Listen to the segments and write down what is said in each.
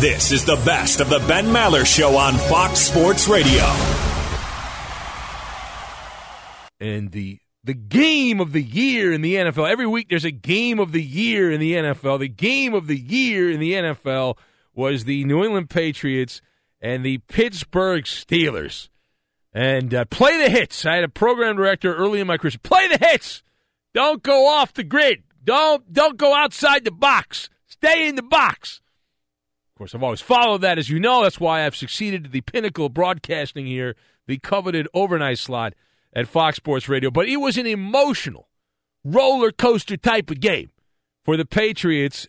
This is the best of the Ben Maller Show on Fox Sports Radio. And the the game of the year in the NFL. Every week there's a game of the year in the NFL. The game of the year in the NFL was the New England Patriots and the Pittsburgh Steelers. And uh, play the hits. I had a program director early in my career. Play the hits. Don't go off the grid. Don't don't go outside the box. Stay in the box. Of course, I've always followed that, as you know. That's why I've succeeded to the pinnacle of broadcasting here, the coveted overnight slot at Fox Sports Radio. But it was an emotional roller coaster type of game for the Patriots,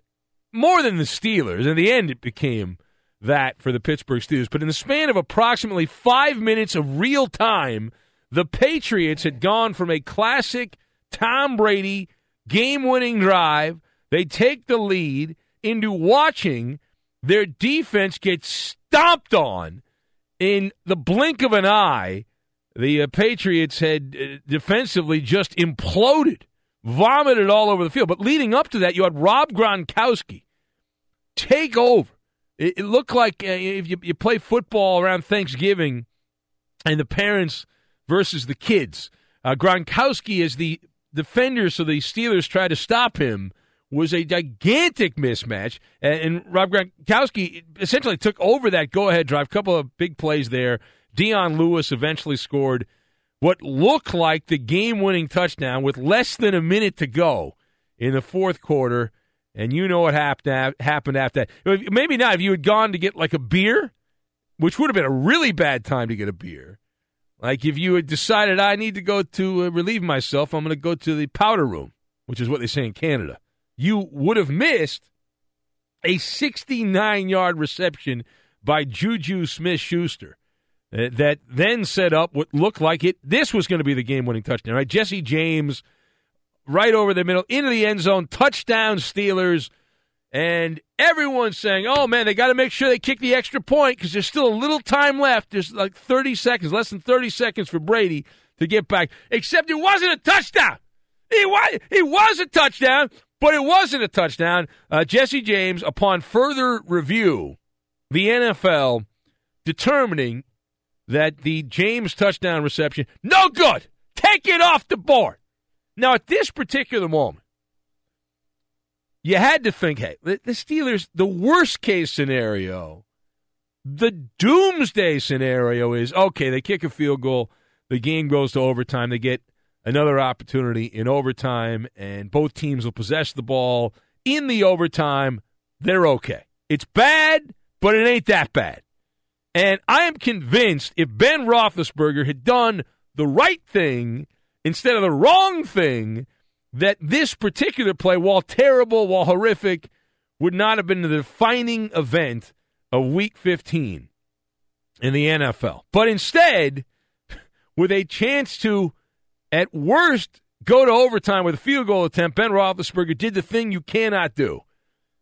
more than the Steelers. In the end, it became that for the Pittsburgh Steelers. But in the span of approximately five minutes of real time, the Patriots had gone from a classic Tom Brady game winning drive. They take the lead into watching their defense gets stomped on in the blink of an eye. The uh, Patriots had uh, defensively just imploded, vomited all over the field. But leading up to that, you had Rob Gronkowski take over. It, it looked like uh, if you, you play football around Thanksgiving and the parents versus the kids. Uh, Gronkowski is the defender, so the Steelers try to stop him was a gigantic mismatch. And, Rob Gronkowski essentially took over that go ahead drive. Couple of big plays there. Dion Lewis eventually scored what looked like the game winning touchdown with less than a minute to go in the fourth quarter. And you know what happened after that. Maybe not if you had gone to get like a beer, which would have been a really bad time to get a beer. Like if you had decided I need to go to uh, relieve myself, I'm going to go to the powder room, which is what they say in Canada. You would have missed a 69 yard reception by Juju Smith Schuster uh, that then set up what looked like it. This was going to be the game winning touchdown, right? Jesse James right over the middle into the end zone, touchdown Steelers. And everyone's saying, oh man, they got to make sure they kick the extra point because there's still a little time left. There's like 30 seconds, less than 30 seconds for Brady to get back. Except it wasn't a touchdown. It was, it was a touchdown, but it wasn't a touchdown. Uh, Jesse James, upon further review, the NFL determining that the James touchdown reception, no good. Take it off the board. Now, at this particular moment, you had to think, hey, the Steelers, the worst case scenario, the doomsday scenario is okay, they kick a field goal, the game goes to overtime, they get another opportunity in overtime, and both teams will possess the ball in the overtime. They're okay. It's bad, but it ain't that bad. And I am convinced if Ben Roethlisberger had done the right thing instead of the wrong thing, that this particular play, while terrible, while horrific, would not have been the defining event of Week 15 in the NFL. But instead, with a chance to, at worst, go to overtime with a field goal attempt, Ben Roethlisberger did the thing you cannot do.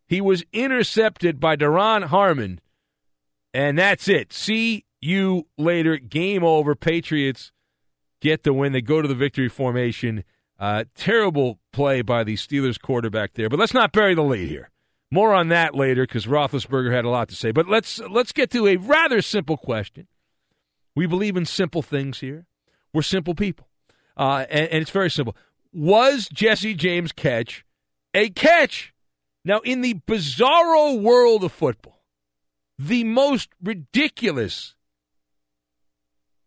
He was intercepted by Duron Harmon and that's it. See you later. Game over. Patriots get the win. They go to the victory formation. Uh, terrible play by the Steelers quarterback there. But let's not bury the lead here. More on that later because Roethlisberger had a lot to say. But let's let's get to a rather simple question. We believe in simple things here. We're simple people, uh, and, and it's very simple. Was Jesse James' catch a catch? Now, in the bizarro world of football, the most ridiculous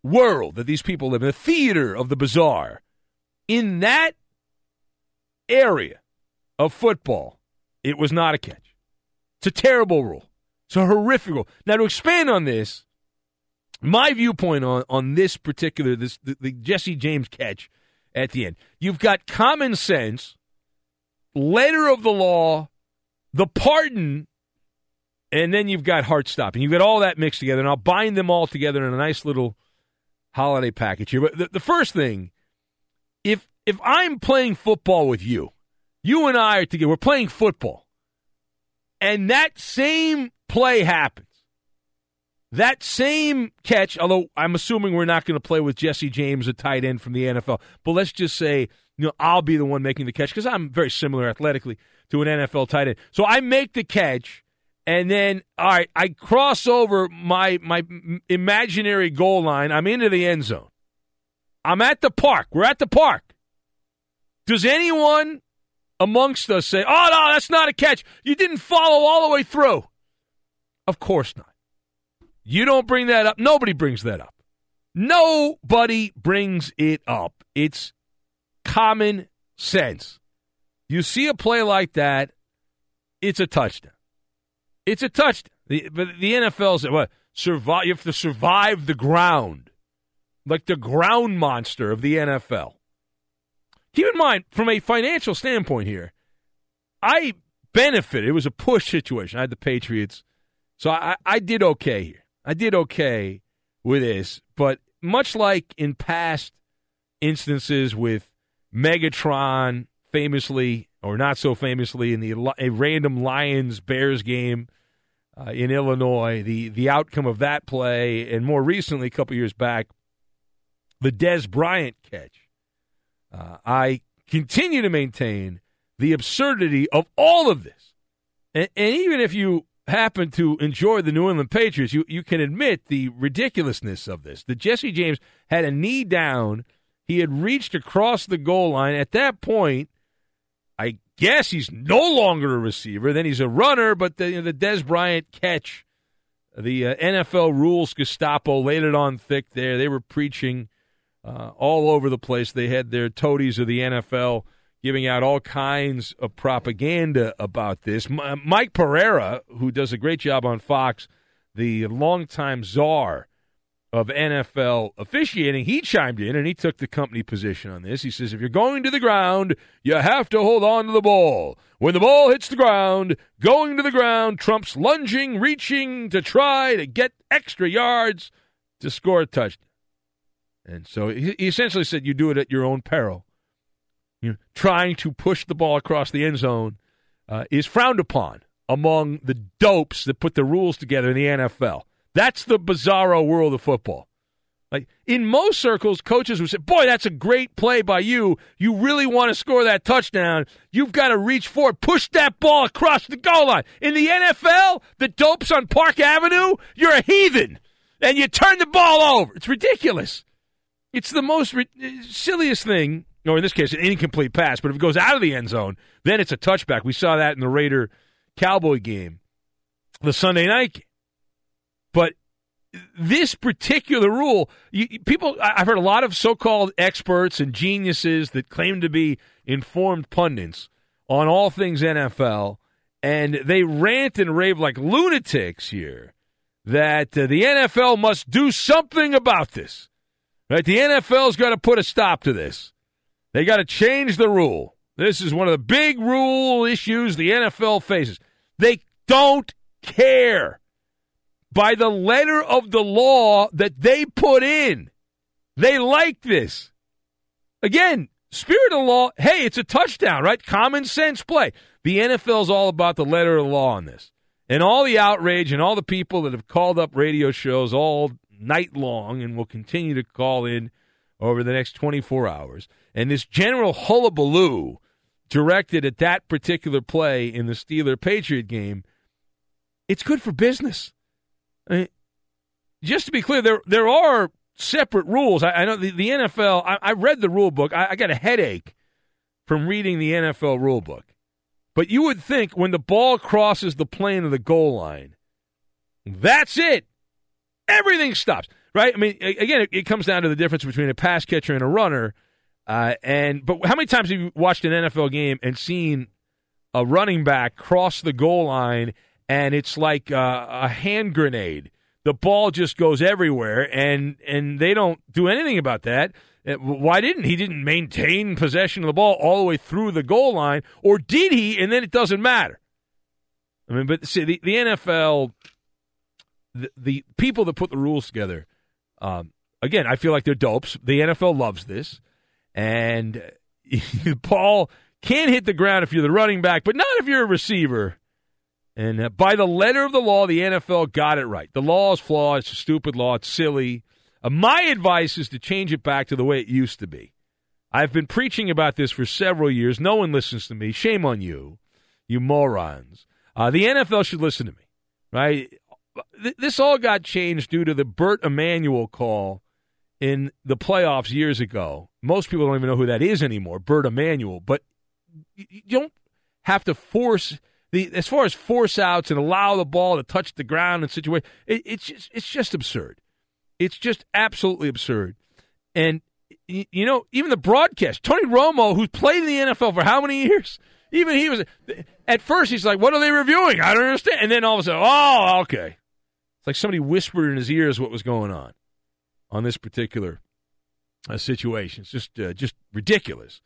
world that these people live in, the theater of the bizarre, in that area of football, it was not a catch. It's a terrible rule. It's a horrific rule. Now, to expand on this, my viewpoint on, on this particular this the, the Jesse James catch at the end, you've got common sense, letter of the law, the pardon and then you've got heart stopping. You've got all that mixed together, and I'll bind them all together in a nice little holiday package here. But the, the first thing, if if I'm playing football with you, you and I are together, we're playing football, and that same play happens. That same catch, although I'm assuming we're not going to play with Jesse James, a tight end from the NFL, but let's just say, you know, I'll be the one making the catch because I'm very similar athletically to an NFL tight end. So I make the catch and then all right, I cross over my my imaginary goal line. I'm into the end zone. I'm at the park. We're at the park. Does anyone amongst us say, "Oh no, that's not a catch. You didn't follow all the way through"? Of course not. You don't bring that up. Nobody brings that up. Nobody brings it up. It's common sense. You see a play like that, it's a touchdown. It's a touchdown. The, but the NFL's what survive. You have to survive the ground, like the ground monster of the NFL. Keep in mind, from a financial standpoint here, I benefited. It was a push situation. I had the Patriots, so I, I did okay here. I did okay with this, but much like in past instances with Megatron, famously or not so famously in the a random Lions Bears game uh, in Illinois, the the outcome of that play, and more recently, a couple years back, the Dez Bryant catch. Uh, I continue to maintain the absurdity of all of this, and, and even if you happen to enjoy the New England Patriots, you you can admit the ridiculousness of this. That Jesse James had a knee down, he had reached across the goal line. At that point, I guess he's no longer a receiver. Then he's a runner, but the, you know, the Dez Bryant catch, the uh, NFL rules Gestapo laid it on thick there. They were preaching uh, all over the place. They had their toadies of the NFL giving out all kinds of propaganda about this. M- uh, Mike Pereira, who does a great job on Fox, the longtime czar of NFL officiating, he chimed in and he took the company position on this. He says, if you're going to the ground, you have to hold on to the ball. When the ball hits the ground, going to the ground trumps lunging, reaching to try to get extra yards to score a touchdown. And so he essentially said, you do it at your own peril. You know, trying to push the ball across the end zone uh, is frowned upon among the dopes that put the rules together in the NFL. That's the bizarro world of football. Like in most circles, coaches would say, "Boy, that's a great play by you. You really want to score that touchdown. You've got to reach forward, push that ball across the goal line." In the NFL, the dopes on Park Avenue, you're a heathen, and you turn the ball over. It's ridiculous. It's the most silliest thing, or in this case, an incomplete pass. But if it goes out of the end zone, then it's a touchback. We saw that in the Raider Cowboy game, the Sunday night game. But this particular rule, you, people, I've heard a lot of so-called experts and geniuses that claim to be informed pundits on all things NFL, and they rant and rave like lunatics here that uh, the NFL must do something about this. Right? The NFL's got to put a stop to this. They got to change the rule. This is one of the big rule issues the NFL faces. They don't care by the letter of the law that they put in. They like this. Again, spirit of law, hey, it's a touchdown, right? Common sense play. The NFL's all about the letter of the law on this. And all the outrage and all the people that have called up radio shows all night long and will continue to call in over the next 24 hours. And this general hullabaloo directed at that particular play in the Steeler Patriot game, it's good for business. I mean, just to be clear, there there are separate rules. I, I know the, the NFL. I, I, read the rule book. I, I got a headache from reading the NFL rule book. But you would think when the ball crosses the plane of the goal line, that's it. Everything stops, right? I mean, again, it, it comes down to the difference between a pass catcher and a runner. Uh, and but how many times have you watched an NFL game and seen a running back cross the goal line and it's like uh, a hand grenade? The ball just goes everywhere, and and they don't do anything about that. Uh, why didn't he? Didn't maintain possession of the ball all the way through the goal line, or did he? And then it doesn't matter. I mean, but see, the, the NFL, the, the people that put the rules together, um, again, I feel like they're dopes. The NFL loves this, and ball can hit the ground if you're the running back, but not if you're a receiver. And uh, by the letter of the law, the NFL got it right. The law is flawed. It's a stupid law. It's silly. Uh, my advice is to change it back to the way it used to be. I've been preaching about this for several years. No one listens to me. Shame on you, you morons. Uh, the NFL should listen to me, right? This all got changed due to the Bert Emanuel call in the playoffs years ago. Most people don't even know who that is anymore, Bert Emanuel. But you don't have to force the as far as force outs and allow the ball to touch the ground in situation, it, it's just, it's just absurd. It's just absolutely absurd. And you know, even the broadcast, Tony Romo, who's played in the NFL for how many years? Even he was at first he's like, "What are they reviewing? I don't understand." And then all of a sudden, "Oh, okay." It's like somebody whispered in his ears what was going on on this particular uh, situation. It's just uh, just ridiculous.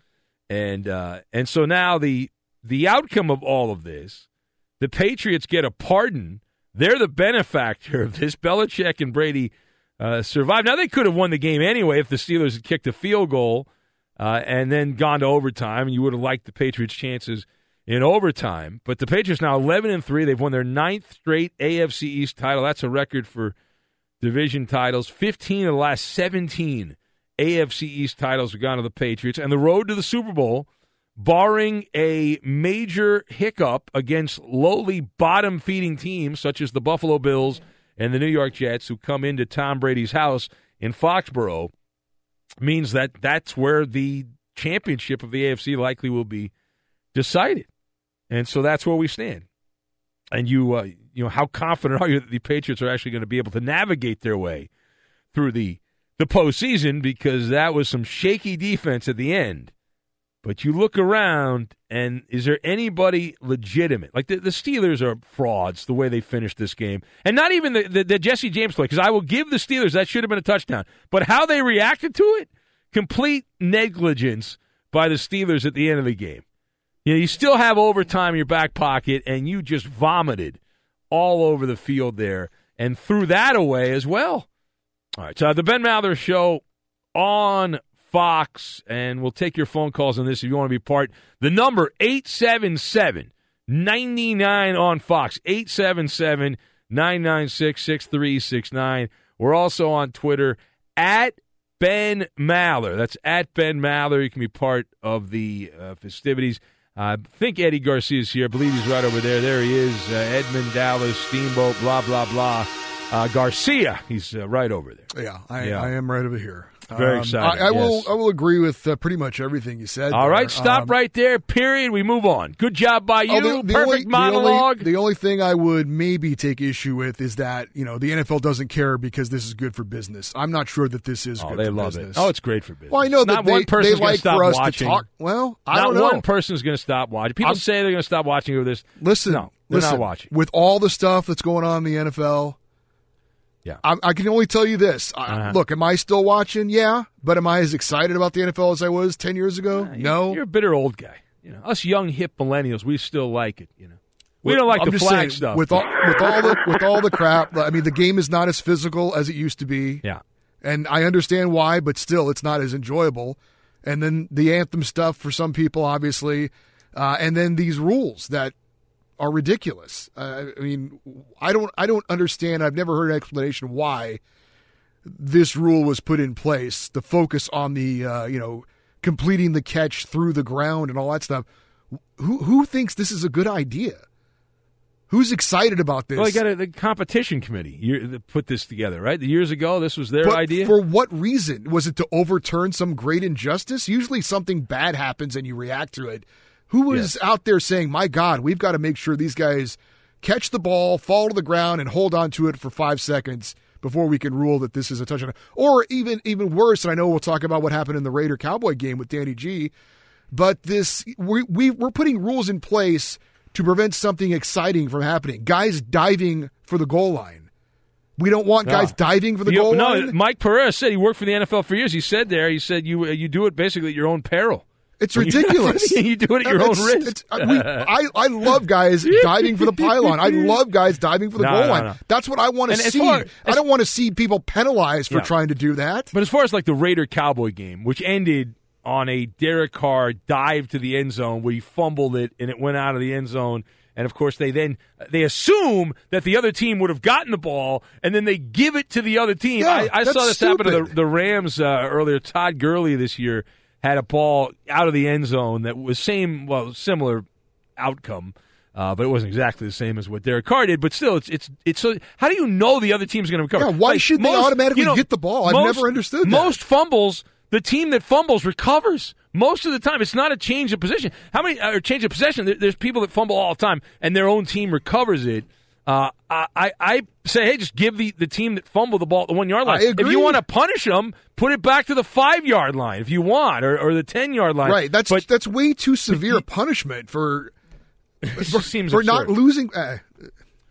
And uh, and so now the the outcome of all of this, the Patriots get a pardon. They're the benefactor of this. Belichick and Brady uh, survive. Now, they could have won the game anyway if the Steelers had kicked a field goal uh, and then gone to overtime. And You would have liked the Patriots' chances in overtime. But the Patriots now 11 and 3. They've won their ninth straight AFC East title. That's a record for division titles. 15 of the last 17 AFC East titles have gone to the Patriots. And the road to the Super Bowl – barring a major hiccup against lowly bottom feeding teams such as the Buffalo Bills and the New York Jets, who come into Tom Brady's house in Foxborough, means that that's where the championship of the AFC likely will be decided. And so that's where we stand. And you, uh, you know, how confident are you that the Patriots are actually going to be able to navigate their way through the the postseason? Because that was some shaky defense at the end but you look around, and is there anybody legitimate? Like the, the Steelers are frauds the way they finished this game, and not even the, the, the Jesse James play. Because I will give the Steelers that should have been a touchdown, but how they reacted to it, complete negligence by the Steelers at the end of the game. You know, you still have overtime in your back pocket, and you just vomited all over the field there and threw that away as well. All right, so the Ben Maller Show on Fox, and we'll take your phone calls on this if you want to be part. The number 877 99 on Fox, 877 996 6369. We're also on Twitter at Ben Maller. That's at Ben Maller. You can be part of the uh, festivities. I think Eddie Garcia is here. I believe he's right over there. There he is. Uh, Edmund Dallas, Steamboat, blah, blah, blah. Uh, Garcia, he's uh, right over there. Yeah, I, Yeah. I am right over here. Very Um, excited, I, I will. I will agree with uh, pretty much everything you said. All there. right, stop Um, right there. Period. We move on. Good job by you. oh, the- the Perfect only- the monologue. only- The only, thing I would maybe take issue with is that you know the NFL doesn't care because this is good for business. I'm not sure that this is oh, good they for love business. it. Oh, it's great for business. Well, I know that Not they, one person's they like stop for us watching. to talk. Well, I Not don't know. one person's going to stop watching. People I'm- say they're going to stop watching over this. Listen, no, they're listen, not watching. With all the stuff that's going on in the NFL, Yeah. I, I can only tell you this. I, Uh-huh. look, am I still watching? Yeah, but am I as excited about the NFL as I was ten years ago? No. you're a bitter old guy. You know, us young hip millennials, we still like it. You know, we With- don't like I'm the flag saying, stuff. With all with all the with all the crap, I mean, the game is not as physical as it used to be. yeah, and I understand why, but still, it's not as enjoyable. And then the anthem stuff for some people, obviously, uh, and then these rules that are ridiculous. Uh, I mean, I don't, I don't understand. I've never heard an explanation why this rule was put in place. The focus on the, uh, you know, completing the catch through the ground and all that stuff. Who who thinks this is a good idea? Who's excited about this? well, you got a, the competition committee put this together, right? The years ago, this was their But idea. For what reason? Was it to overturn some great injustice? Usually something bad happens and you react to it. Who was Yes. out there saying, my God, we've got to make sure these guys catch the ball, fall to the ground, and hold on to it for five seconds before we can rule that this is a touchdown? Or even even worse, and I know we'll talk about what happened in the Raider Cowboy game with Danny G, but this we, we we're putting rules in place to prevent something exciting from happening. Guys diving for the goal line. We don't want ah. guys No. diving for the You- goal no, line. Mike Pereira said he worked for the NFL for years. He said there, he said you you do it basically at your own peril. It's ridiculous. you do it at your own risk. it's- I, we- I, I love guys diving for the pylon. I love guys diving for the No, goal no, line. no. That's what I want to see. far- I don't want to see people penalized for Yeah. trying to do that. But as far as like the Raider Cowboy game, which ended on a Derek Carr dive to the end zone where he fumbled it and it went out of the end zone. And of course, they then they assume that the other team would have gotten the ball, and then they give it to the other team. Yeah, I, I saw this happen to the, the Rams uh, earlier. Todd Gurley this year had a ball out of the end zone that was same, well, similar outcome. Uh, but it wasn't exactly the same as what Derek Carr did. But still, it's it's it's. So, how do you know the other team's going to recover? Yeah, why should they automatically you know, get the ball? I've never understood that. Most fumbles, the team that fumbles recovers most of the time. It's not a change of position. How many or change of possession? There, there's people that fumble all the time, and their own team recovers it. Uh, I, I say, hey, just give the, the team that fumbled the ball at the one yard line. If you want to punish them, put it back to the five yard line if you want, or, or the ten yard line. Right. That's but that's way too severe punishment for just seems for not losing. Uh,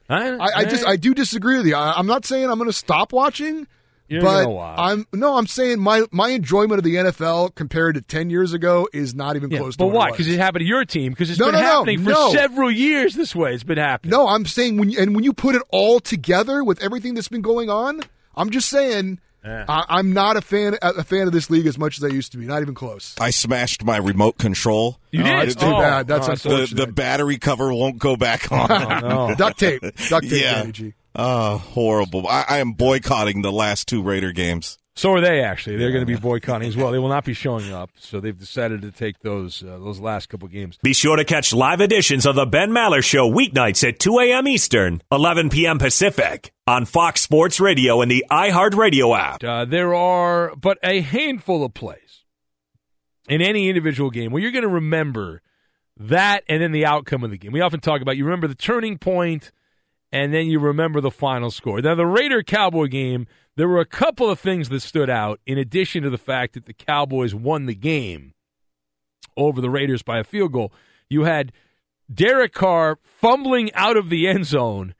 I, I, I just I do disagree with you. I, I'm not saying I'm going to stop watching. You're but gonna watch. I'm no, I'm saying my my enjoyment of the NFL compared to ten years ago is not even Yeah, close. but to what why? It was. Because it happened to your team. Because it's No, been no, no, happening for no. several years this way. It's been happening. No, I'm saying when you, and when you put it all together with everything that's been going on, I'm just saying Yeah. I, I'm not a fan a fan of this league as much as I used to be. Not even close. I smashed my remote control. You Oh, did. that's too Oh, bad. That's oh, unfortunate. the battery cover won't go back on. no. Duct tape. Duct tape. Yeah. Danny G. Oh, horrible. I, I am boycotting the last two Raider games. So are they actually? They're going to be boycotting as well. They will not be showing up. So they've decided to take those uh, those last couple games. Be sure to catch live editions of The Ben Maller Show weeknights at 2 a.m. Eastern, 11 p.m. Pacific on Fox Sports Radio and the iHeartRadio app. Uh, there are but a handful of plays in any individual game where you're going to remember that and then the outcome of the game. We often talk about you remember the turning point and then you remember the final score. Now, the Raider Cowboy game, there were a couple of things that stood out in addition to the fact that the Cowboys won the game over the Raiders by a field goal. You had Derek Carr fumbling out of the end zone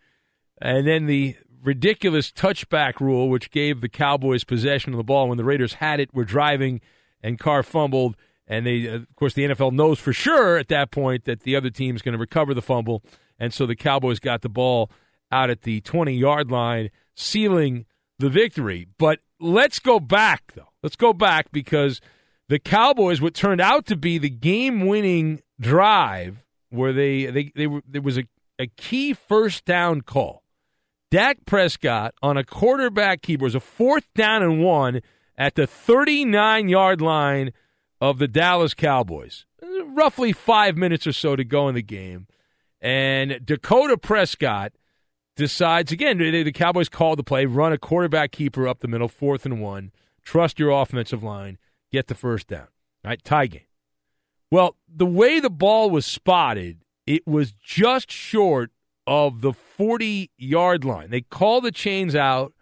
and then the ridiculous touchback rule, which gave the Cowboys possession of the ball when the Raiders had it, were driving, and Carr fumbled. And they, of course, the NFL knows for sure at that point that the other team's going to recover the fumble, and so the Cowboys got the ball out at the 20 yard line, sealing the victory. But let's go back though. Let's go back because the Cowboys, what turned out to be the game-winning drive, where they they, they were, there was a, a key first down call. Dak Prescott on a quarterback keeper was a fourth down and one at the 39 yard line of the Dallas Cowboys. Roughly five minutes or so to go in the game. And Dakota Prescott decides again, the Cowboys call the play, run a quarterback keeper up the middle, fourth and one, trust your offensive line, get the first down. Right? Tie game. Well, the way the ball was spotted, it was just short of the 40 yard line. They call the chains out.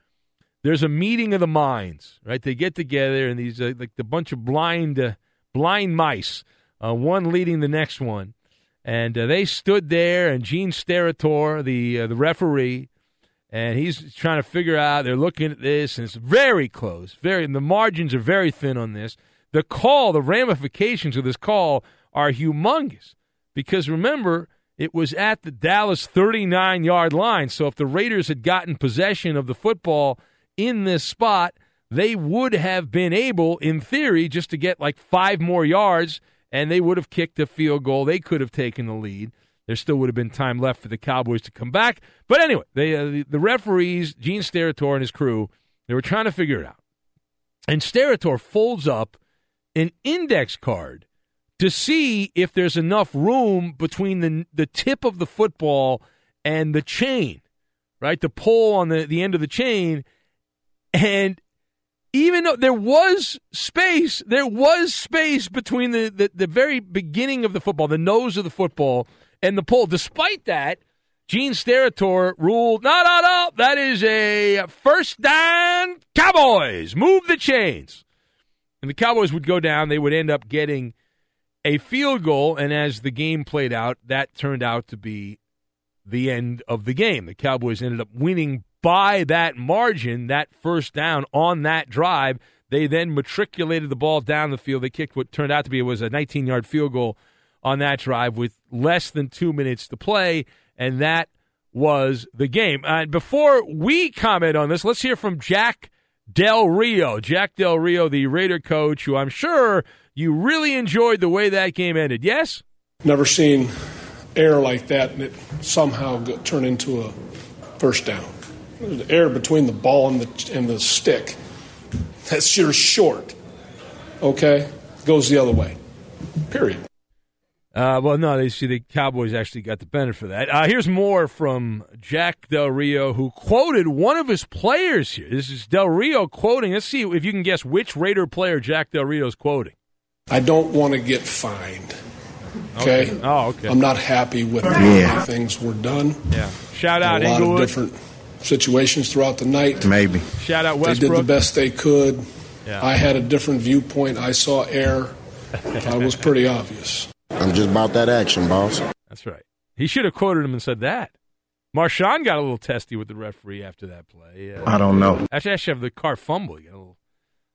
There's a meeting of the minds, right? They get together and these uh, like the bunch of blind uh, blind mice, uh, one leading the next one, and uh, they stood there. And Gene Steratore, the uh, the referee, and he's trying to figure out. They're looking at this, and it's very close. Very, the margins are very thin on this. The call, the ramifications of this call are humongous because remember it was at the Dallas 39 yard line. So if the Raiders had gotten possession of the football in this spot, they would have been able, in theory, just to get like five more yards, and they would have kicked a field goal. They could have taken the lead. There still would have been time left for the Cowboys to come back. But anyway, they, uh, the, the referees, Gene Steratore and his crew, they were trying to figure it out. And Steratore folds up an index card to see if there's enough room between the the tip of the football and the chain, right? The pole on the, the end of the chain. And even though there was space, there was space between the, the, the very beginning of the football, the nose of the football, and the pole. Despite that, Gene Steratore ruled, no, no, no, that is a first down Cowboys. Move the chains. And the Cowboys would go down. They would end up getting – a field goal, and as the game played out, that turned out to be the end of the game. The Cowboys ended up winning by that margin, that first down on that drive. They then matriculated the ball down the field. They kicked what turned out to be it was a 19 yard field goal on that drive with less than two minutes to play, and that was the game. Uh, and before we comment on this, let's hear from Jack Del Rio. Jack Del Rio, the Raider coach, who I'm sure you really enjoyed the way that game ended, yes? Never seen air like that and it somehow turned into a first down. The air between the ball and the, and the stick. That's just short. Okay? Goes the other way. Period. Uh, well, no, they see the Cowboys actually got the benefit for that. Uh, here's more from Jack Del Rio, who quoted one of his players here. This is Del Rio quoting. Let's see if you can guess which Raider player Jack Del Rio is quoting. I don't want to get fined. Okay. okay. Oh, okay. I'm not happy with the way things were done. Yeah. Shout out a lot Inglewood. of different situations throughout the night. Maybe. Shout out Westbrook. They did the best they could. Yeah. I had a different viewpoint. I saw air. it was pretty obvious. I'm just about that action, boss. That's right. He should have quoted him and said that. Marshawn got a little testy with the referee after that play. I don't know. Actually, I should have the Carr fumble. He got a little,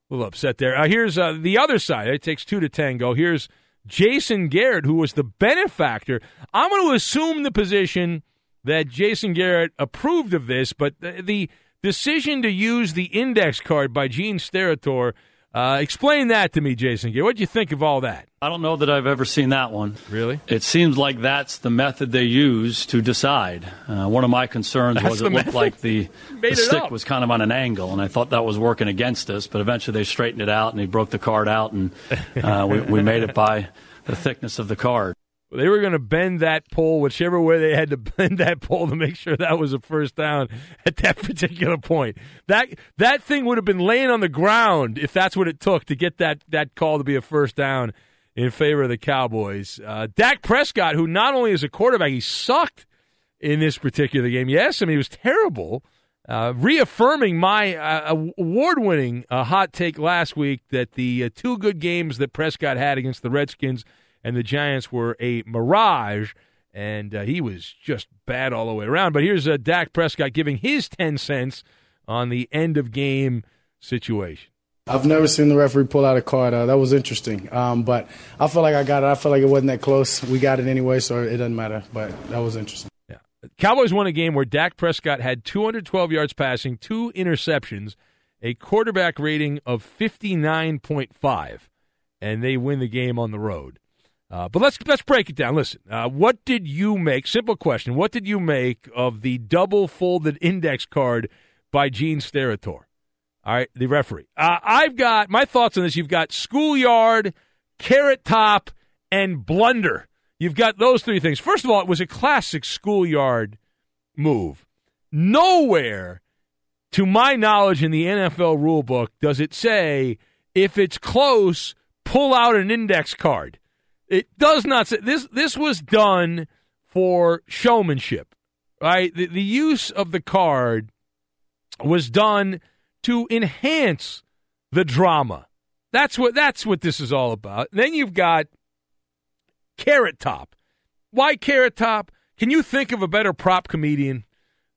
a little upset there. Uh, here's uh, the other side. It takes two to tango. Here's Jason Garrett, who was the benefactor. I'm going to assume the position that Jason Garrett approved of this, but the, the decision to use the index card by Gene Steratore. Uh, explain that to me, Jason. Garrett. What do you think of all that? I don't know that I've ever seen that one. Really? It seems like that's the method they use to decide. Uh, one of my concerns That's was it looked like the, the stick up. was kind of on an angle, and I thought that was working against us. But eventually they straightened it out, and they broke the card out, and uh, we, we made it by the thickness of the card. They were going to bend that pole whichever way they had to bend that pole to make sure that was a first down at that particular point. That that thing would have been laying on the ground if that's what it took to get that that call to be a first down in favor of the Cowboys. Uh, Dak Prescott, who not only is a quarterback, he sucked in this particular game. Yes, I mean he was terrible. Uh, reaffirming my uh, award-winning uh, hot take last week that the uh, two good games that Prescott had against the Redskins and the Giants were a mirage, and uh, he was just bad all the way around. But here's uh, Dak Prescott giving his 10 cents on the end of game situation. I've never seen the referee pull out a card. Uh, that was interesting. Um, but I feel like I got it. I feel like it wasn't that close. We got it anyway, so it doesn't matter. But that was interesting. Yeah. Cowboys won a game where Dak Prescott had 212 yards passing, two interceptions, a quarterback rating of 59.5. and they win the game on the road. Uh, but let's let's break it down. Listen, uh, what did you make? Simple question: What did you make of the double folded index card by Gene Steratore? All right, the referee. Uh, I've got my thoughts on this. You've got schoolyard, carrot top, and blunder. You've got those three things. First of all, it was a classic schoolyard move. Nowhere, to my knowledge, in the NFL rulebook does it say if it's close, pull out an index card. It does not say this. This was done for showmanship, right? The, the use of the card was done to enhance the drama. That's what that's what this is all about. then you've got Carrot Top. Why Carrot Top? Can you think of a better prop comedian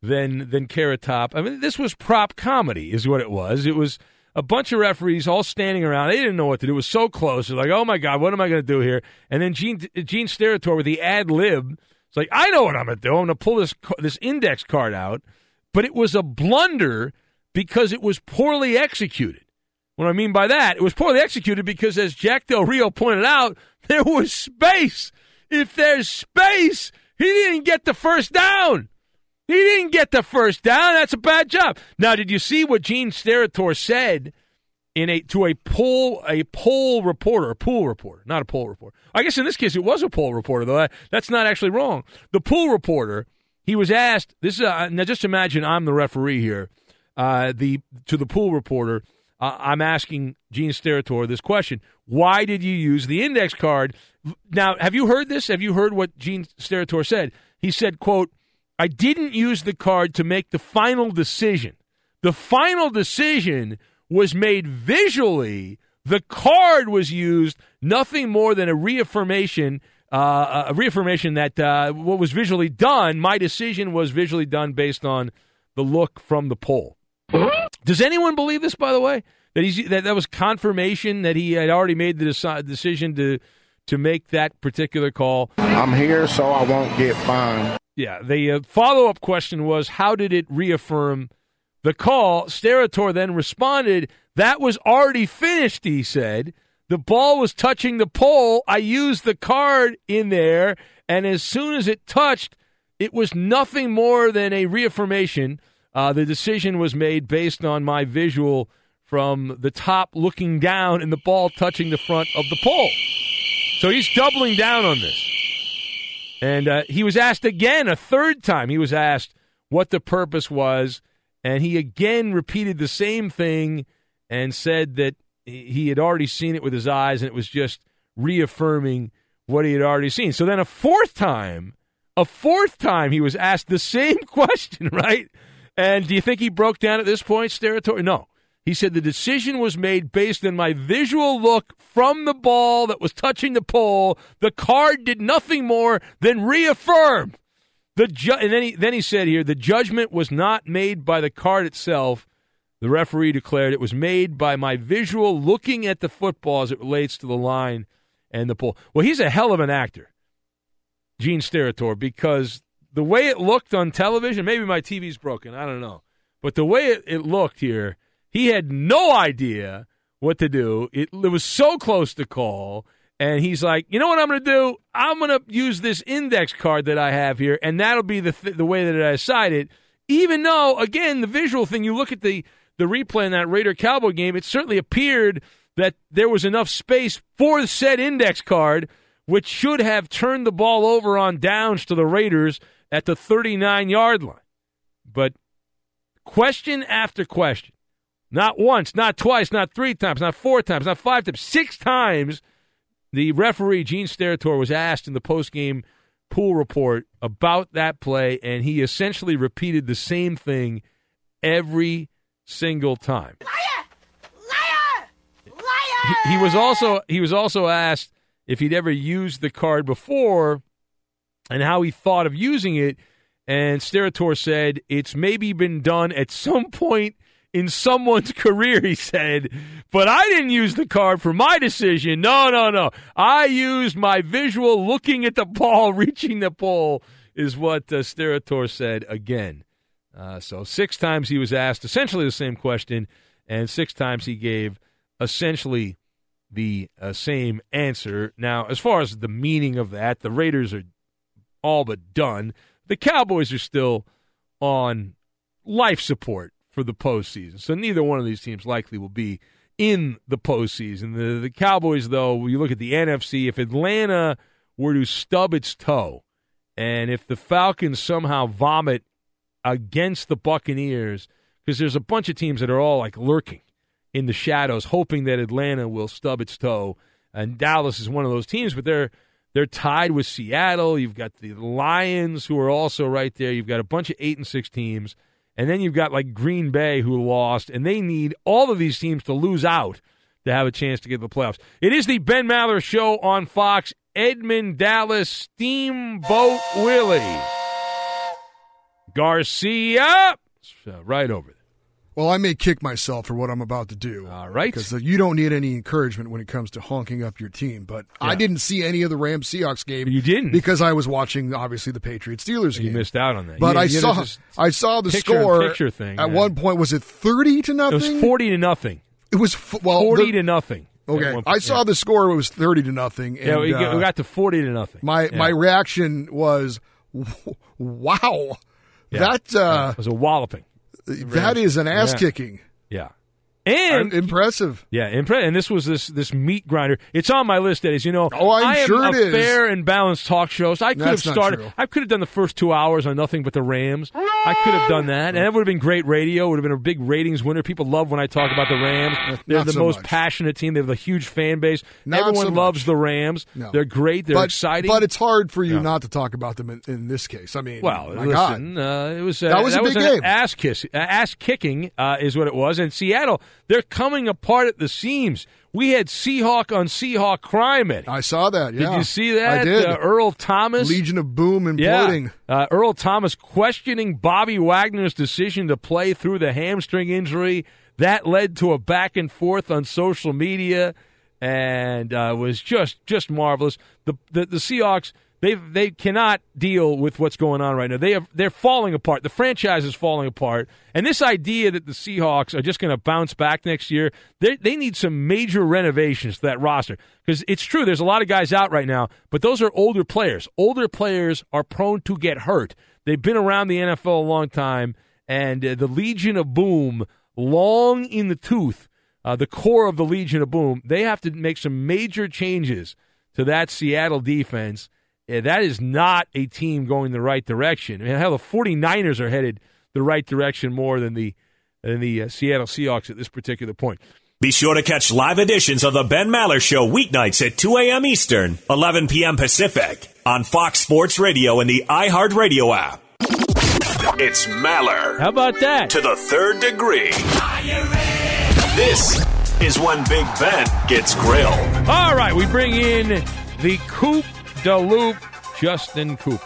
than than Carrot Top? I mean, this was prop comedy, is what it was. It was a bunch of referees all standing around. They didn't know what to do. It was so close. They're like, "Oh my god, what am I going to do here?" And then Gene Gene Steratore with the ad lib. It's like, "I know what I'm going to do. I'm going to pull this this index card out." But it was a blunder because it was poorly executed. What I mean by that, it was poorly executed because, as Jack Del Rio pointed out, there was space. If there's space, he didn't get the first down. He didn't get the first down. That's a bad job. Now, did you see what Gene Steratore said in a to a poll a poll reporter, a pool reporter, not a poll reporter? I guess in this case it was a poll reporter, though. That's not actually wrong. The pool reporter, he was asked. This is a, now just imagine I'm the referee here uh, the to the pool reporter, uh, I'm asking Gene Steratore this question: Why did you use the index card? Now, have you heard this? Have you heard what Gene Steratore said? He said, "quote I didn't use the card to make the final decision. The final decision was made visually. The card was used nothing more than a reaffirmation." Uh, a reaffirmation that uh, what was visually done, my decision was visually done based on the look from the poll. Does anyone believe this? By the way, that he's that that was confirmation that he had already made the deci- decision to to make that particular call. I'm here, so I won't get fined. Yeah. The uh, follow up question was, how did it reaffirm the call? Steratore then responded, "That was already finished." He said. The ball was touching the pole. I used the card in there, and as soon as it touched, it was nothing more than a reaffirmation uh, the decision was made based on my visual from the top looking down and the ball touching the front of the pole. So he's doubling down on this. And uh, he was asked again, a third time, he was asked what the purpose was. And he again repeated the same thing and said that he had already seen it with his eyes and it was just reaffirming what he had already seen. So then a fourth time, a fourth time he was asked the same question, right? And do you think he broke down at this point, Steratore? No. He said the decision was made based on my visual look from the ball that was touching the pole. The card did nothing more than reaffirm the ju- and then he then he said here the judgment was not made by the card itself. The referee declared it was made by my visual looking at the football as it relates to the line and the pole. Well, he's a hell of an actor, Gene Steratore, because the way it looked on television, maybe my TV's broken, I don't know. But the way it, it looked here, he had no idea what to do. It, it was so close to call. And he's like, you know what I'm going to do? I'm going to use this index card that I have here, and that'll be the th- the way that I decide it. Even though, again, the visual thing, you look at the the replay in that Raider Cowboy game, it certainly appeared that there was enough space for the said index card, which should have turned the ball over on downs to the Raiders at the 39 yard line. But question after question, not once, not twice, not three times, not four times, not five times, six times, the referee, Gene Steratore, was asked in the postgame pool report about that play, and he essentially repeated the same thing every single time. Liar! Liar! Liar! He, he was also he was also asked if he'd ever used the card before and how he thought of using it. And Steratore said it's maybe been done at some point in someone's career, he said, but I didn't use the card for my decision. No, no, no. I used my visual looking at the ball, reaching the pole, is what uh, Steratore said again. Uh, so six times he was asked essentially the same question, and six times he gave essentially the uh, same answer. Now, as far as the meaning of that, the Raiders are all but done. The Cowboys are still on life support for the postseason. So neither one of these teams likely will be in the postseason. The, the Cowboys, though, you look at the NFC, if Atlanta were to stub its toe, and if the Falcons somehow vomit against the Buccaneers, because there's a bunch of teams that are all like lurking in the shadows, hoping that Atlanta will stub its toe. And Dallas is one of those teams, but they're they're tied with Seattle. You've got the Lions who are also right there. You've got a bunch of eight and six teams. And then you've got like Green Bay who lost, and they need all of these teams to lose out to have a chance to get the playoffs. It is the Ben Maller Show on Fox. Edmund Dallas Steamboat Willie Garcia, uh, right over there. Well, I may kick myself for what I'm about to do. All right. Because uh, you don't need any encouragement when it comes to honking up your team. But Yeah. I didn't see any of the Rams Seahawks game. You didn't? Because I was watching, obviously, the Patriots Steelers game. You missed out on that. But You- I you saw I saw the picture score. picture thing, At yeah. one point, was it 30 to It nothing? was forty to nothing. It was, f- well, Forty the- to nothing. Okay. one I saw yeah. the score. It was 30 to nothing. Yeah, and, we, got, we uh, got to forty to nothing. My Yeah. my reaction was, wow, Yeah. that uh, it was a walloping. That is an ass kicking. Yeah. And impressive. Yeah, impre- and this was this this meat grinder. It's on my list, As You know, Oh, I'm I am sure a it is. fair and balanced talk shows. I could That's have started. I could have done the first two hours on nothing but the Rams. I could have done that, and that would have been great radio. Would have been a big ratings winner. People love when I talk about the Rams. They're the so most much. passionate team. They have a huge fan base. Not Everyone so loves the Rams. No. They're great. They're but, exciting. But it's hard for you Yeah. not to talk about them in, in this case. I mean, Well, my God. listen, uh, it was uh, That was a big an game. ass kiss, uh, ass kicking uh, is what it was. And Seattle, they're coming apart at the seams. We had Seahawk on Seahawk crime. Eddie. I saw that. Yeah. Did you see that? I did. Uh, Earl Thomas, Legion of Boom yeah, imploding. uh, Earl Thomas questioning Bobby Wagner's decision to play through the hamstring injury. That led to a back and forth on social media, and uh, was just just marvelous. The the, the Seahawks they they cannot deal with what's going on right now. They have they're falling apart. The franchise is falling apart, and this idea that the Seahawks are just going to bounce back next year, they they need some major renovations to that roster because it's true. There's a lot of guys out right now, but those are older players. Older players are prone to get hurt. They've been around the NFL a long time, and uh, the Legion of Boom, long in the tooth, uh, the core of the Legion of Boom, they have to make some major changes to that Seattle defense. Yeah, that is not a team going the right direction. I mean, hell, the 49ers are headed the right direction more than the than the uh, Seattle Seahawks at this particular point. Be sure to catch live editions of the Ben Maller Show weeknights at 2 a.m. Eastern, 11 p.m. Pacific on Fox Sports Radio and the iHeartRadio app. It's Maller. How about that? To the third degree. This is when Big Ben gets grilled. All right, we bring in the Coop Loop, Justin Cooper.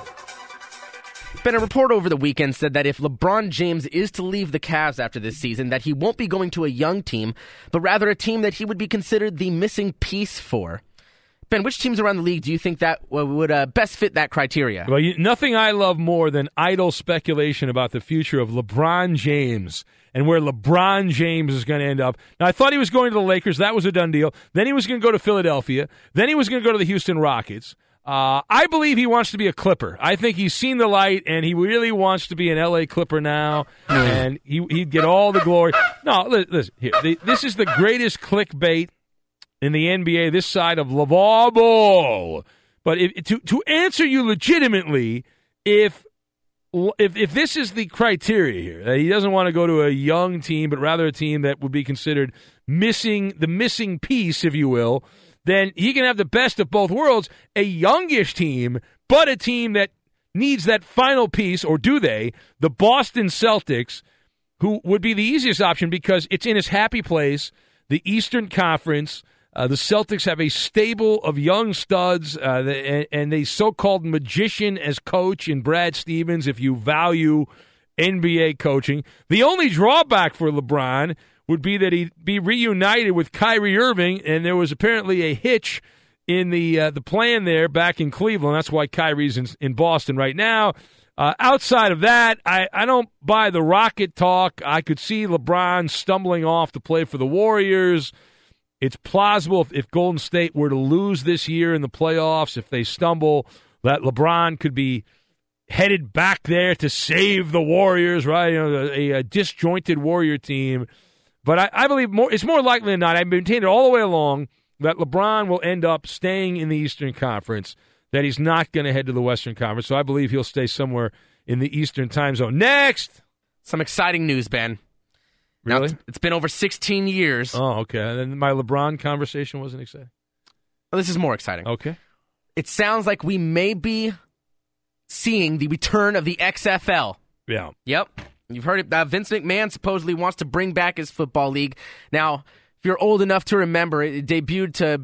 Ben, a report over the weekend said that if LeBron James is to leave the Cavs after this season, that he won't be going to a young team, but rather a team that he would be considered the missing piece for. Ben, which teams around the league do you think that would uh, best fit that criteria? Well, you, nothing I love more than idle speculation about the future of LeBron James and where LeBron James is going to end up. Now, I thought he was going to the Lakers. That was a done deal. Then he was going to go to Philadelphia. Then he was going to go to the Houston Rockets. Uh, I believe he wants to be a Clipper. I think he's seen the light, and he really wants to be an LA Clipper now, and he, he'd get all the glory. No, listen, here, the, this is the greatest clickbait in the NBA this side of LeVar Ball. But if, to to answer you legitimately, if if if this is the criteria here, that he doesn't want to go to a young team, but rather a team that would be considered missing the missing piece, if you will, then he can have the best of both worlds: a youngish team, but a team that needs that final piece, or do they? The Boston Celtics, who would be the easiest option because it's in his happy place, the Eastern Conference. Uh, the Celtics have a stable of young studs uh, and, and a so-called magician as coach in Brad Stevens. If you value NBA coaching, the only drawback for LeBron would be that he'd be reunited with Kyrie Irving, and there was apparently a hitch in the uh, the plan there back in Cleveland. That's why Kyrie's in, in Boston right now. Uh, outside of that, I, I don't buy the rocket talk. I could see LeBron stumbling off to play for the Warriors. It's plausible if, if Golden State were to lose this year in the playoffs, if they stumble, that LeBron could be headed back there to save the Warriors, right? You know, a, a disjointed Warrior team. But I, I, believe more. It's more likely than not. I've maintained it all the way along that LeBron will end up staying in the Eastern Conference. That he's not going to head to the Western Conference. So I believe he'll stay somewhere in the Eastern Time Zone. Next, some exciting news, Ben. Really? Now, it's been over 16 years. Oh, okay. And my LeBron conversation wasn't exciting. Well, this is more exciting. Okay. It sounds like we may be seeing the return of the XFL. Yeah. Yep. You've heard it. Uh, Vince McMahon supposedly wants to bring back his football league. Now, if you're old enough to remember, it debuted to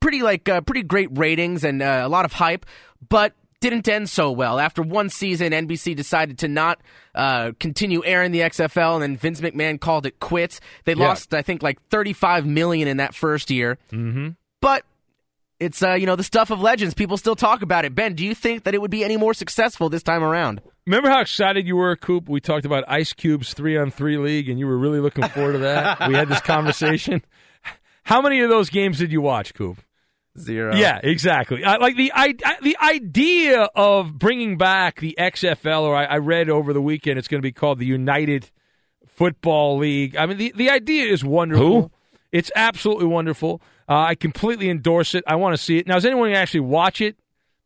pretty like uh, pretty great ratings and uh, a lot of hype, but didn't end so well. After one season, NBC decided to not uh, continue airing the XFL, and then Vince McMahon called it quits. They Yeah. lost, I think, like 35 million in that first year. Mm-hmm. But it's uh, you know the stuff of legends. People still talk about it. Ben, do you think that it would be any more successful this time around? Remember how excited you were, Coop? We talked about Ice Cube's three on three league, and you were really looking forward to that. we had this conversation. How many of those games did you watch, Coop? Zero. Yeah, exactly. I, like the I, I- the idea of bringing back the XFL, or I, I read over the weekend, it's going to be called the United Football League. I mean, the the idea is wonderful. Who? It's absolutely wonderful. Uh, I completely endorse it. I want to see it. Now, does anyone actually watch it?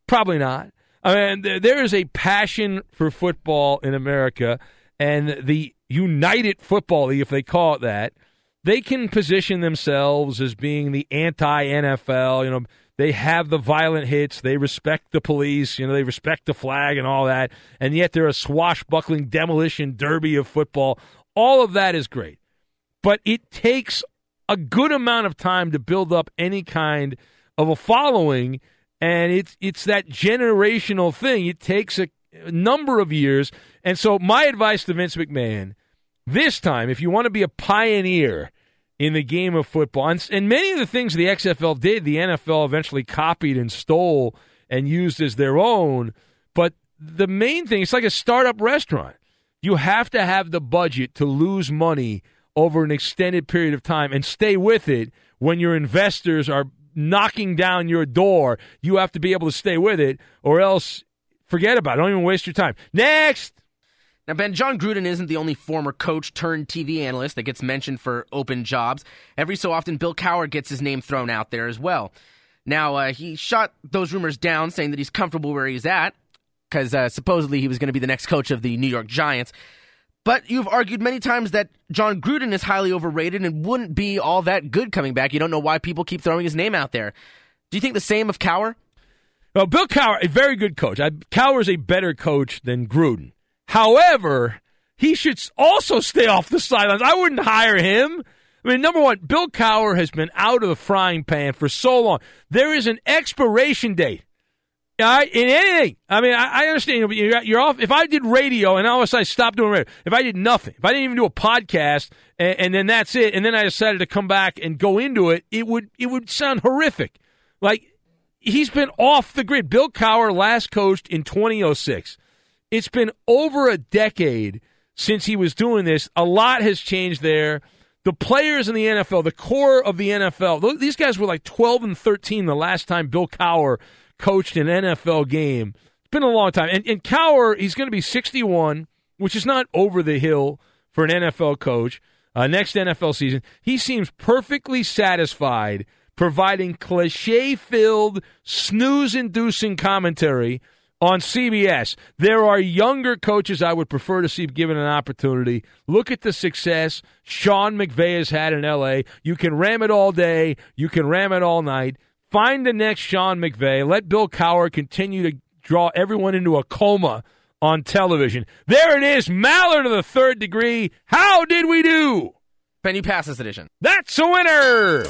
Probably not. I mean, there, there is a passion for football in America, and the United Football League, if they call it that, they can position themselves as being the anti NFL. You know, they have the violent hits, they respect the police, you know, they respect the flag and all that, and yet they're a swashbuckling demolition derby of football. All of that is great, but it takes a good amount of time to build up any kind of a following, and it's it's that generational thing. It takes a, number of years, and so my advice to Vince McMahon this time, if you want to be a pioneer in the game of football, and, and many of the things the XFL did, the NFL eventually copied and stole and used as their own. But the main thing, it's like a startup restaurant. You have to have the budget to lose money over an extended period of time and stay with it when your investors are knocking down your door. You have to be able to stay with it, or else forget about it. Don't even waste your time. Next. Now, Ben, Jon Gruden isn't the only former coach turned TV analyst that gets mentioned for open jobs. Every so often, Bill Cowher gets his name thrown out there as well. Now, uh, he shot those rumors down, saying that he's comfortable where he's at, because uh, supposedly he was going to be the next coach of the New York Giants. But you've argued many times that Jon Gruden is highly overrated and wouldn't be all that good coming back. You don't know why people keep throwing his name out there. Do you think the same of Cowher? Well, Bill Cowher, a very good coach. I, Cowher's a better coach than Gruden. However, he should also stay off the sidelines. I wouldn't hire him. I mean, number one, Bill Cowher has been out of the frying pan for so long. There is an expiration date. All right, in anything. I mean, I, I understand you're, you're off. If I did radio and all of a sudden I stopped doing radio, if I did nothing, if I didn't even do a podcast, and, and then that's it, and then I decided to come back and go into it, it would it would sound horrific. Like he's been off the grid. Bill Cowher last coached in 2006. It's been over a decade since he was doing this. A lot has changed there. The players in the NFL, the core of the NFL, th- these guys were like 12 and 13 the last time Bill Cowher coached an NFL game. It's been a long time. And, and Cowher, he's going to be 61, which is not over the hill for an NFL coach. Uh, next NFL season, he seems perfectly satisfied providing cliche filled, snooze inducing commentary on CBS. There are younger coaches I would prefer to see given an opportunity. Look at the success Sean McVay has had in LA. You can ram it all day, you can ram it all night. Find the next Sean McVay. Let Bill Cowher continue to draw everyone into a coma on television. There it is, Maller of the third degree. How did we do? Ben, you pass this edition. That's a winner.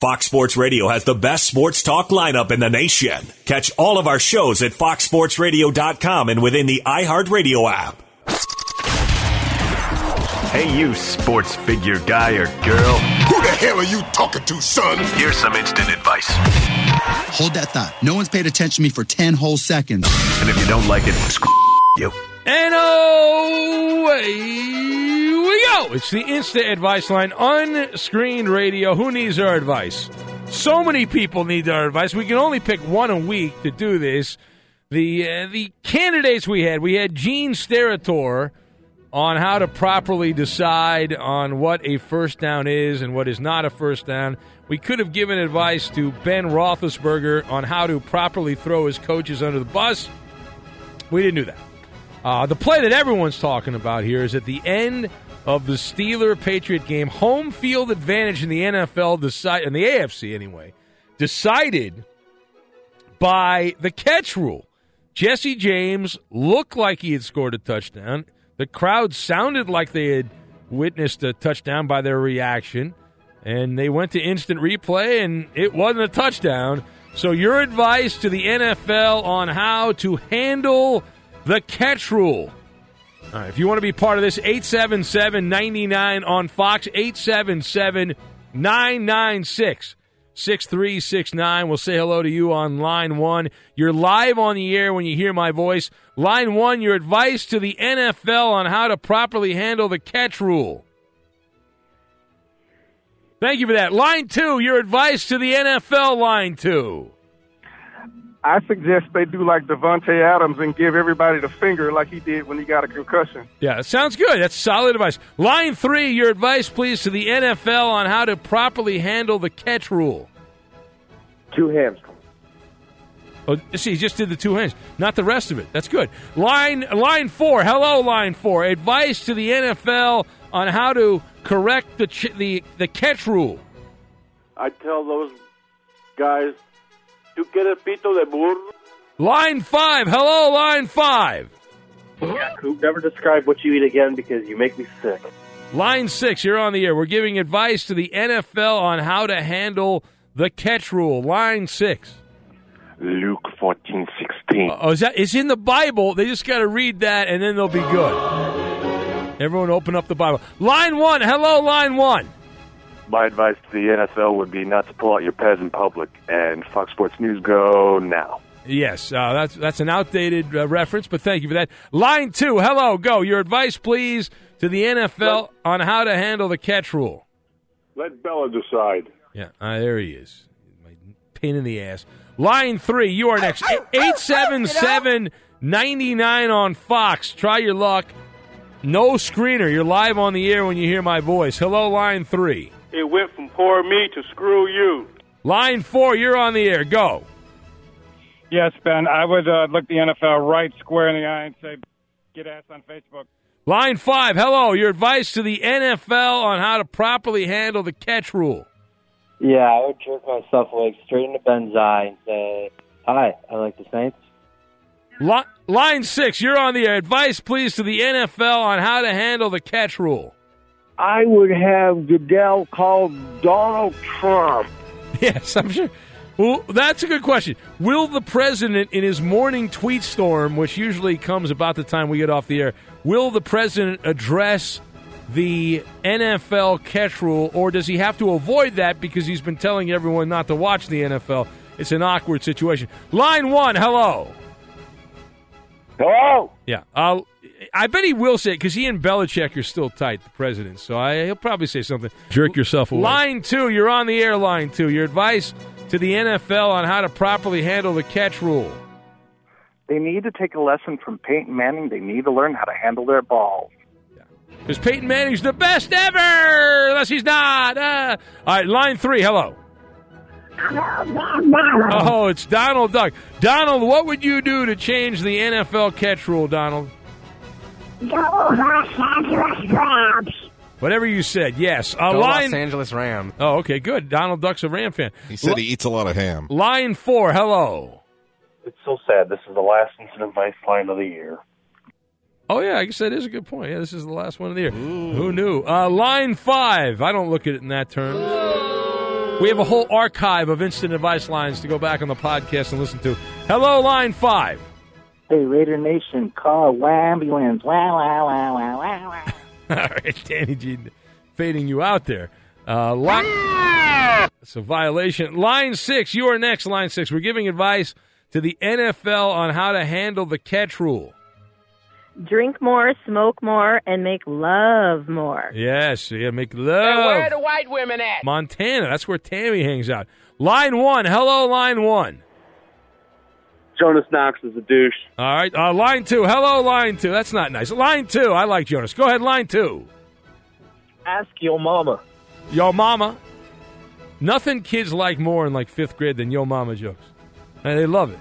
Fox Sports Radio has the best sports talk lineup in the nation. Catch all of our shows at foxsportsradio.com and within the iHeartRadio app. Hey, you sports figure guy or girl. Who the hell are you talking to, son? Here's some instant advice. Hold that thought. No one's paid attention to me for 10 whole seconds. And if you don't like it, screw you. And away we go. It's the instant Advice Line, unscreened radio. Who needs our advice? So many people need our advice. We can only pick one a week to do this. The uh, the candidates we had, we had Gene Steratore on how to properly decide on what a first down is and what is not a first down. We could have given advice to Ben Roethlisberger on how to properly throw his coaches under the bus. We didn't do that. Uh, the play that everyone's talking about here is at the end of the Steeler Patriot game, home field advantage in the NFL decide in the AFC anyway, decided by the catch rule. Jesse James looked like he had scored a touchdown. The crowd sounded like they had witnessed a touchdown by their reaction, and they went to instant replay, and it wasn't a touchdown. So, your advice to the NFL on how to handle the catch rule. All right, if you want to be part of this, 877 99 on Fox, 877 996 6369. We'll say hello to you on line one. You're live on the air when you hear my voice. Line one, your advice to the NFL on how to properly handle the catch rule. Thank you for that. Line two, your advice to the NFL. Line two. I suggest they do like Davante Adams and give everybody the finger like he did when he got a concussion. Yeah, that sounds good. That's solid advice. Line three, your advice, please, to the NFL on how to properly handle the catch rule. Two hamstrings. Oh, see, he just did the two hands, not the rest of it. That's good. Line line four. Hello, line four. Advice to the NFL on how to correct the ch- the the catch rule. I tell those guys, to get a pito de burro." Line five. Hello, line five. Yeah, Coop, never describe what you eat again because you make me sick. Line six. You're on the air. We're giving advice to the NFL on how to handle the catch rule. Line six. Luke fourteen sixteen. Oh, is that? It's in the Bible. They just got to read that, and then they'll be good. Everyone, open up the Bible. Line one. Hello, line one. My advice to the NFL would be not to pull out your pads in public. And Fox Sports News, go now. Yes, uh, that's that's an outdated uh, reference, but thank you for that. Line two. Hello, go. Your advice, please, to the NFL on how to handle the catch rule. Let Bella decide. Yeah, uh, there he is. My pain in the ass. Line three, you are next. 877 99 on Fox. Try your luck. No screener. You're live on the air when you hear my voice. Hello, line three. It went from poor me to screw you. Line four, you're on the air. Go. Yes, Ben. I would uh, look the NFL right square in the eye and say, "Get ass on Facebook." Line five, hello. Your advice to the NFL on how to properly handle the catch rule. Yeah, I would jerk myself awake straight into Ben's eye and say, "Hi, I like the Saints." Li- line six, you're on the air. Advice, please, to the NFL on how to handle the catch rule. I would have Goodell call Donald Trump. Yes, I'm sure. Well, that's a good question. Will the president, in his morning tweet storm, which usually comes about the time we get off the air, will the president address the NFL catch rule, or does he have to avoid that because he's been telling everyone not to watch the NFL? It's an awkward situation. Line one, hello. Hello. Yeah, I'll, I bet he will say it because he and Belichick are still tight, the president. So I, he'll probably say something. Jerk yourself away. Line two, you're on the air. Line two, your advice to the NFL on how to properly handle the catch rule. They need to take a lesson from Peyton Manning. They need to learn how to handle their balls. Because Peyton Manning's the best ever, unless he's not. Uh, all right, line three, hello. Oh, it's Donald Duck. Donald, what would you do to change the NFL catch rule, Donald? Go Los Angeles Rams. Whatever you said, yes. Uh, Go line. Los Angeles Ram. Oh, okay, good. Donald Duck's a Ram fan. He said he eats a lot of ham. Line four, hello. It's so sad. This is the last instant advice line of the year. Oh yeah, I guess that is a good point. Yeah, this is the last one of the year. Who knew? Uh, line five. I don't look at it in that terms. We have a whole archive of instant advice lines to go back on the podcast and listen to. Hello, line five. Hey, Raider Nation, call ambulance. Wow, wow, wow, wow, wow, wow. All right, Danny G fading you out there. Uh, line, it's a violation. Line six, you are next. Line six. We're giving advice to the NFL on how to handle the catch rule. Drink more, smoke more, and make love more. Yes, yeah, make love. And where are the white women at? Montana, that's where Tammy hangs out. Line one, hello, line one. Jonas Knox is a douche. All right, uh, line two, hello, line two. That's not nice. Line two, I like Jonas. Go ahead, line two. Ask your mama. Yo mama. Nothing kids like more in like fifth grade than yo mama jokes. And they love it.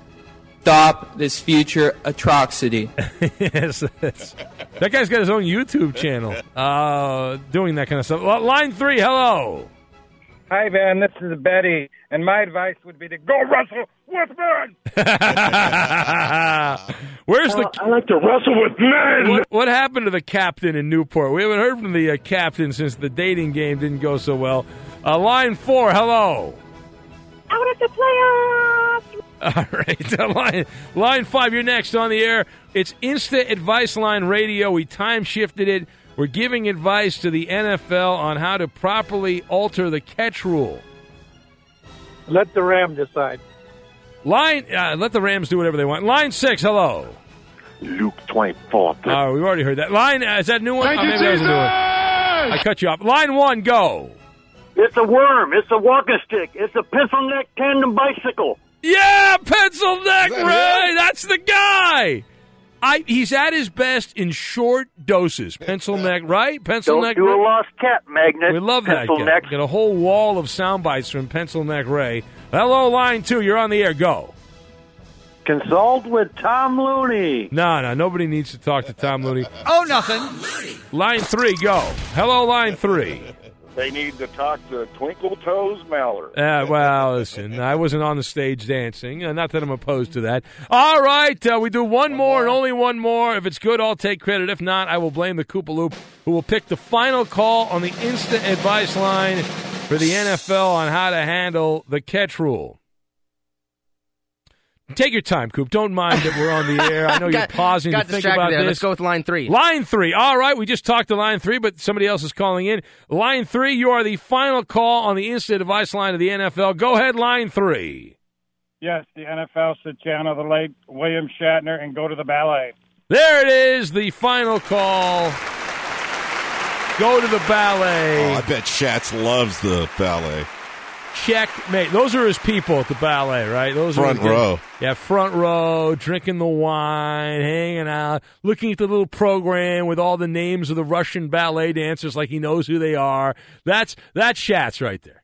Stop this future atrocity. yes, that guy's got his own YouTube channel uh, doing that kind of stuff. Well, line three, hello. Hi, Van. This is Betty, and my advice would be to go wrestle with men. Where's the? I like to wrestle with men. What, what happened to the captain in Newport? We haven't heard from the uh, captain since the dating game didn't go so well. Uh, line four, hello. Out of the playoffs. All right, line line five. You're next on the air. It's Insta Advice Line Radio. We time shifted it. We're giving advice to the NFL on how to properly alter the catch rule. Let the Ram decide. Line, uh, let the Rams do whatever they want. Line six, hello. Luke 24. Uh, we've already heard that. Line, uh, is that a new one? Thank Oh, you, maybe that was a new one. I cut you off. Line one, go. It's a worm. It's a walking stick. It's a pencil neck tandem bicycle. Yeah, pencil neck Ray. That's the guy. I he's at his best in short doses. Pencil neck, right? Pencil Don't neck. do Ray. a lost cat magnet. We love that pencil guy. neck. Got a whole wall of sound bites from Pencil Neck Ray. Hello, line two. You're on the air. Go. Consult with Tom Looney. No, no, nobody needs to talk to Tom Looney. Oh, nothing. Line three, go. Hello, line three. They need to talk to Twinkle Toes Mallard. Uh, well, listen, I wasn't on the stage dancing. Uh, not that I'm opposed to that. All right, uh, we do one, more, and only one more. If it's good, I'll take credit. If not, I will blame the Koopa Loop, who will pick the final call on the instant advice line for the NFL on how to handle the catch rule. Take your time, Coop. Don't mind that we're on the air. I know you're pausing got to think about there. this. Let's go with line three. Line three. All right, we just talked to line three, but somebody else is calling in. Line three, you are the final call on the instant advice line of the NFL. Go ahead, line three. Yes, the NFL should channel the late William Shatner and go to the ballet. There it is, the final call. Go to the ballet. Oh, I bet Shats loves the ballet. Checkmate. Those are his people at the ballet, right? Those Front are row. Yeah, front row, drinking the wine, hanging out, looking at the little program with all the names of the Russian ballet dancers, like he knows who they are. That's that's Schatz right there.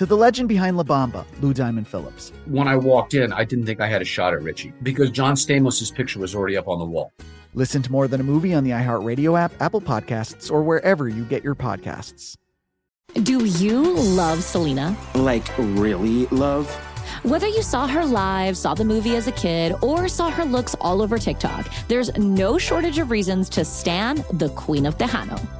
To the legend behind La Bamba, Lou Diamond Phillips. When I walked in, I didn't think I had a shot at Richie because John Stamos' picture was already up on the wall. Listen to More Than a Movie on the iHeartRadio app, Apple Podcasts, or wherever you get your podcasts. Do you love Selena? Like, really love? Whether you saw her live, saw the movie as a kid, or saw her looks all over TikTok, there's no shortage of reasons to stan the Queen of Tejano.